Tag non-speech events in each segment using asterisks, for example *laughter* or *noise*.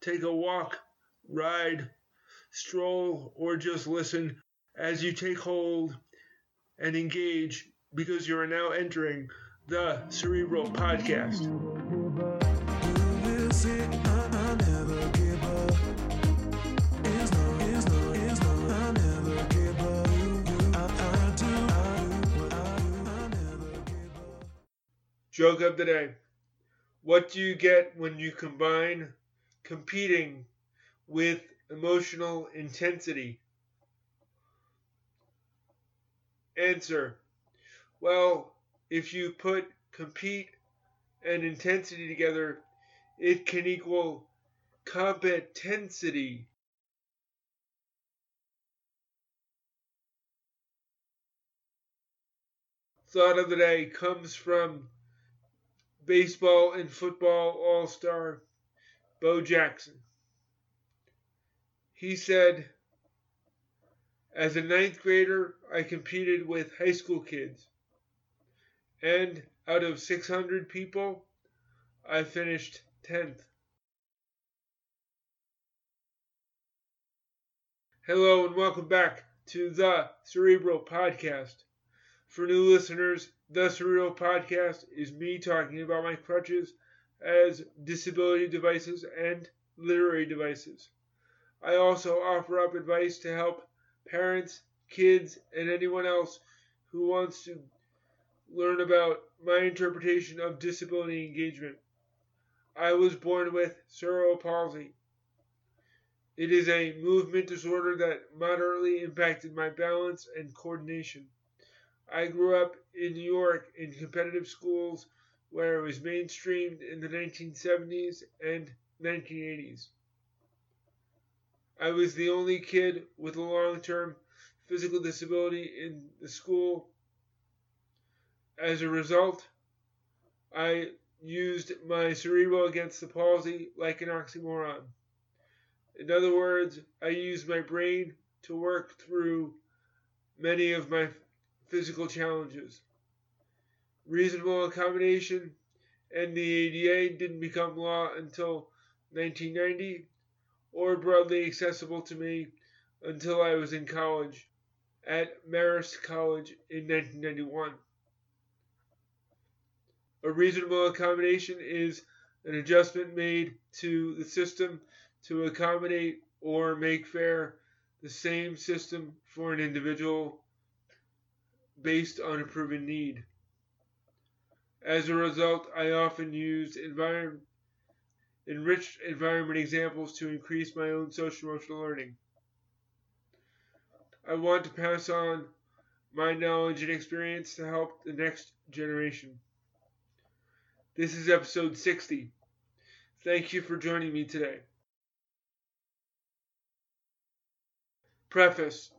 take a walk, ride, stroll, or just listen as you take hold and engage because you are now entering the Cerebral Podcast. Joke of the day. What do you get when you combine competing with emotional intensity? Answer. Well, if you put compete and intensity together, it can equal competensity. Thought of the day comes from baseball and football all star Bo Jackson. He said, As a ninth grader, I competed with high school kids. And out of 600 people, I finished 10th. Hello and welcome back to the Cerebral Podcast. For new listeners, the Cerebral Podcast is me talking about my crutches as disability devices and literary devices. I also offer up advice to help parents, kids, and anyone else who wants to learn about my interpretation of disability engagement. I was born with cerebral palsy. It is a movement disorder that moderately impacted my balance and coordination. I grew up in New York in competitive schools where it was mainstreamed in the 1970s and 1980s. I was the only kid with a long term physical disability in the school as a result, I used my cerebral against the palsy like an oxymoron. In other words, I used my brain to work through many of my physical challenges. Reasonable accommodation and the ADA didn't become law until 1990 or broadly accessible to me until I was in college at Marist College in 1991. A reasonable accommodation is an adjustment made to the system to accommodate or make fair the same system for an individual based on a proven need. As a result, I often use environment, enriched environment examples to increase my own social emotional learning. I want to pass on my knowledge and experience to help the next generation. This is episode 60. Thank you for joining me today. Preface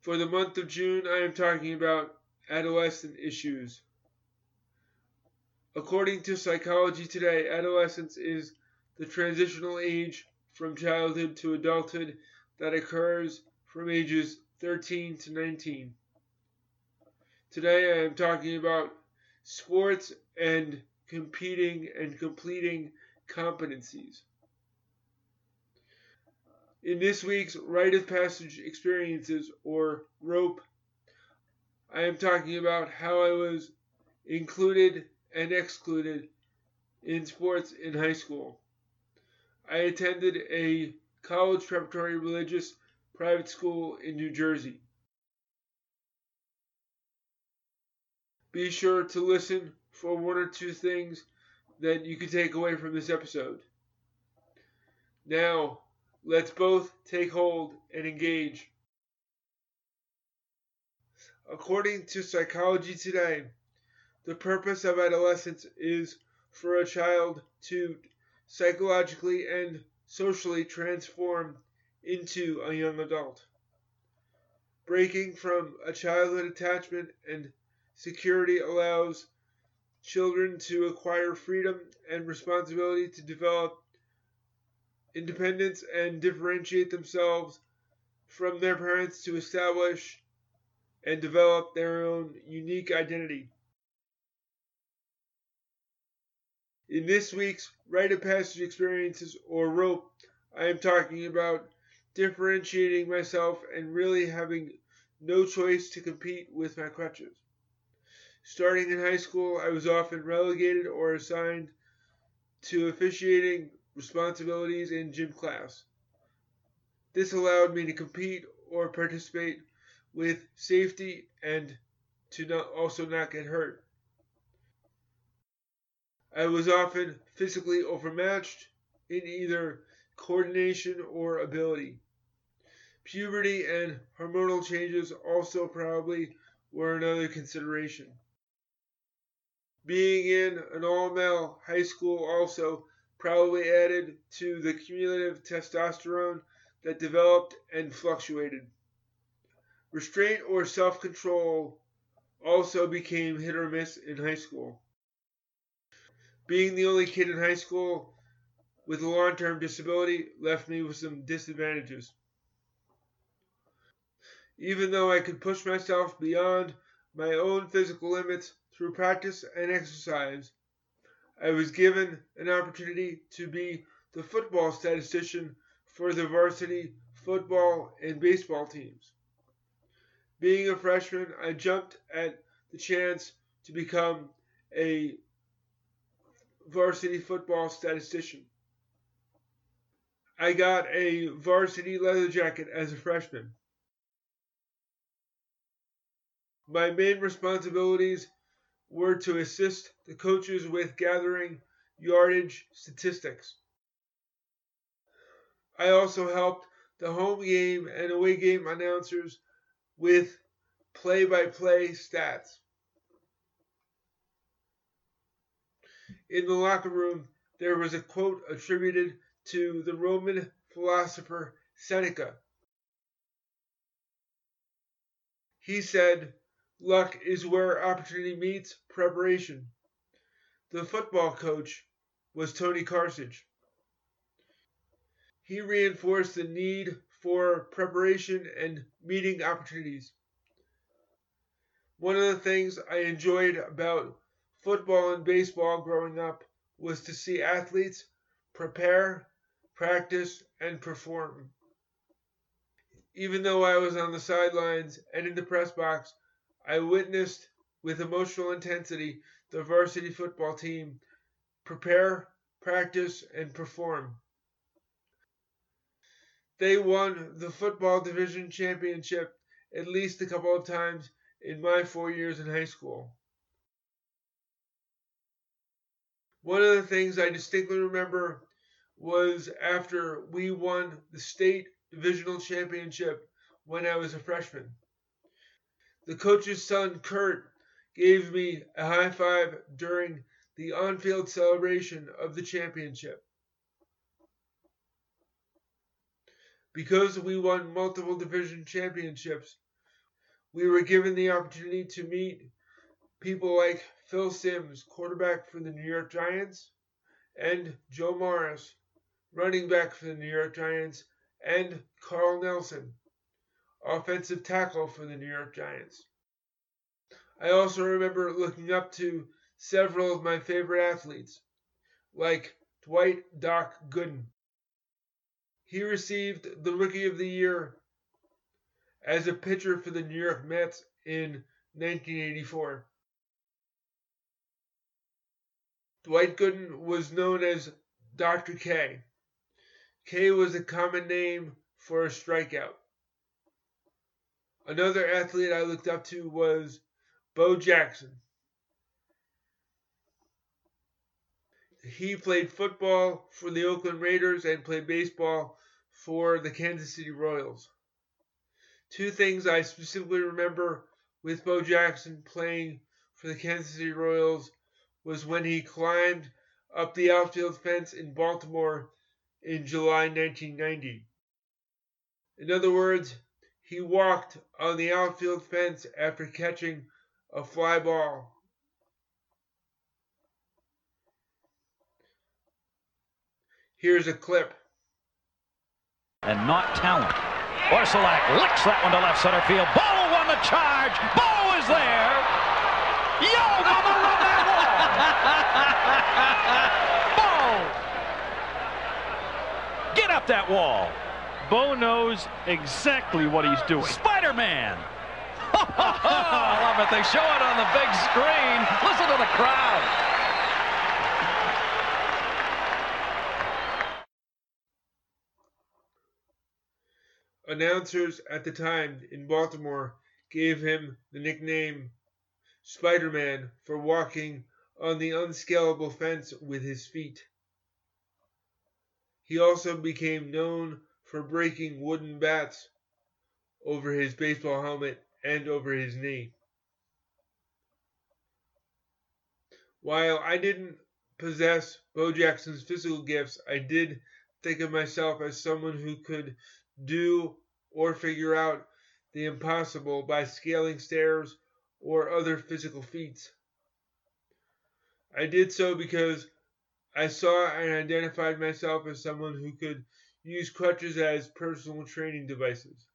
For the month of June, I am talking about adolescent issues. According to Psychology Today, adolescence is the transitional age from childhood to adulthood that occurs from ages 13 to 19. Today I am talking about sports and competing and completing competencies. In this week's Rite of Passage Experiences, or ROPE, I am talking about how I was included and excluded in sports in high school. I attended a college preparatory religious private school in New Jersey. be sure to listen for one or two things that you can take away from this episode. Now, let's both take hold and engage. According to Psychology Today, the purpose of adolescence is for a child to psychologically and socially transform into a young adult. Breaking from a childhood attachment and Security allows children to acquire freedom and responsibility to develop independence and differentiate themselves from their parents to establish and develop their own unique identity. In this week's Rite of Passage Experiences or Rope, I am talking about differentiating myself and really having no choice to compete with my crutches. Starting in high school, I was often relegated or assigned to officiating responsibilities in gym class. This allowed me to compete or participate with safety and to not, also not get hurt. I was often physically overmatched in either coordination or ability. Puberty and hormonal changes also probably were another consideration. Being in an all male high school also probably added to the cumulative testosterone that developed and fluctuated. Restraint or self control also became hit or miss in high school. Being the only kid in high school with a long term disability left me with some disadvantages. Even though I could push myself beyond my own physical limits through practice and exercise, I was given an opportunity to be the football statistician for the varsity football and baseball teams. Being a freshman, I jumped at the chance to become a varsity football statistician. I got a varsity leather jacket as a freshman. My main responsibilities were to assist the coaches with gathering yardage statistics. I also helped the home game and away game announcers with play by play stats. In the locker room, there was a quote attributed to the Roman philosopher Seneca. He said, Luck is where opportunity meets preparation. The football coach was Tony Carthage. He reinforced the need for preparation and meeting opportunities. One of the things I enjoyed about football and baseball growing up was to see athletes prepare, practice, and perform. Even though I was on the sidelines and in the press box, I witnessed with emotional intensity the varsity football team prepare, practice, and perform. They won the football division championship at least a couple of times in my four years in high school. One of the things I distinctly remember was after we won the state divisional championship when I was a freshman. The coach's son, Kurt, gave me a high five during the on field celebration of the championship. Because we won multiple division championships, we were given the opportunity to meet people like Phil Simms, quarterback for the New York Giants, and Joe Morris, running back for the New York Giants, and Karl Nelson, offensive tackle for the New York Giants. I also remember looking up to several of my favorite athletes, like Dwight Doc Gooden. He received the Rookie of the Year as a pitcher for the New York Mets in 1984. Dwight Gooden was known as Dr. K. K was a common name for a strikeout. Another athlete I looked up to was Bo Jackson. He played football for the Oakland Raiders and played baseball for the Kansas City Royals. Two things I specifically remember with Bo Jackson playing for the Kansas City Royals was when he climbed up the outfield fence in Baltimore in July 1990. In other words, he walked on the outfield fence after catching a fly ball. Here's a clip. And not talent. Orsulak licks that one to left center field. Bo won the charge. Bo is there. Yo, mama run that wall. *laughs* Bo, get up that wall. Bo knows exactly what he's doing. Spider-Man. *laughs* I love it. They show it on the big screen. Listen to the crowd. Announcers at the time in Baltimore gave him the nickname Spider Man for walking on the unscalable fence with his feet. He also became known for breaking wooden bats over his baseball helmet and over his knee. While I didn't possess Bo Jackson's physical gifts, I did think of myself as someone who could do or figure out the impossible by scaling stairs or other physical feats. I did so because I saw and identified myself as someone who could use crutches as personal training devices.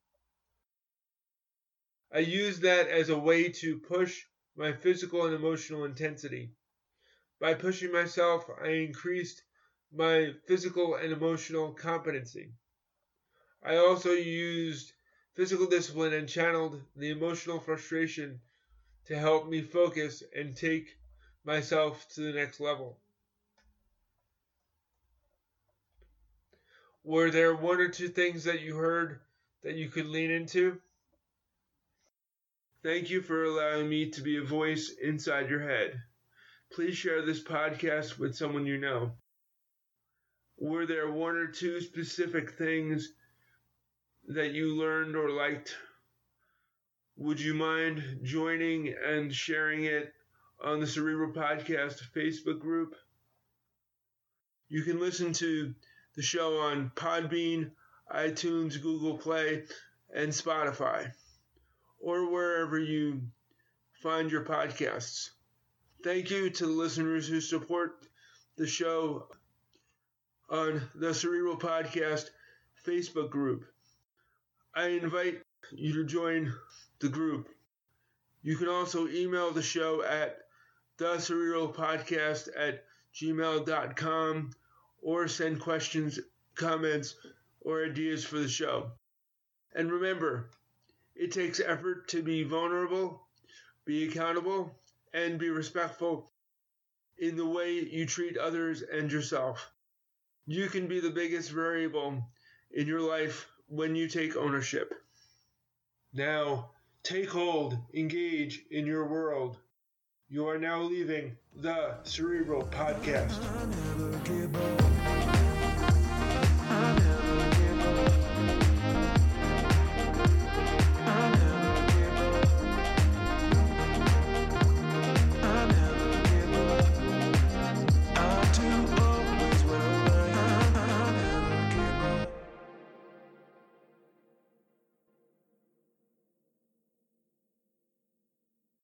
I used that as a way to push my physical and emotional intensity. By pushing myself, I increased my physical and emotional competency. I also used physical discipline and channeled the emotional frustration to help me focus and take myself to the next level. Were there one or two things that you heard that you could lean into? Thank you for allowing me to be a voice inside your head. Please share this podcast with someone you know. Were there one or two specific things that you learned or liked, would you mind joining and sharing it on the Cerebral Podcast Facebook group? You can listen to the show on Podbean, iTunes, Google Play, and Spotify, or wherever you find your podcasts. Thank you to the listeners who support the show on the Cerebral Podcast Facebook group. I invite you to join the group. You can also email the show at the at gmail.com or send questions, comments, or ideas for the show. And remember, it takes effort to be vulnerable, be accountable, and be respectful in the way you treat others and yourself. You can be the biggest variable in your life when you take ownership. Now, take hold, engage in your world. You are now leaving the Cerebral Podcast.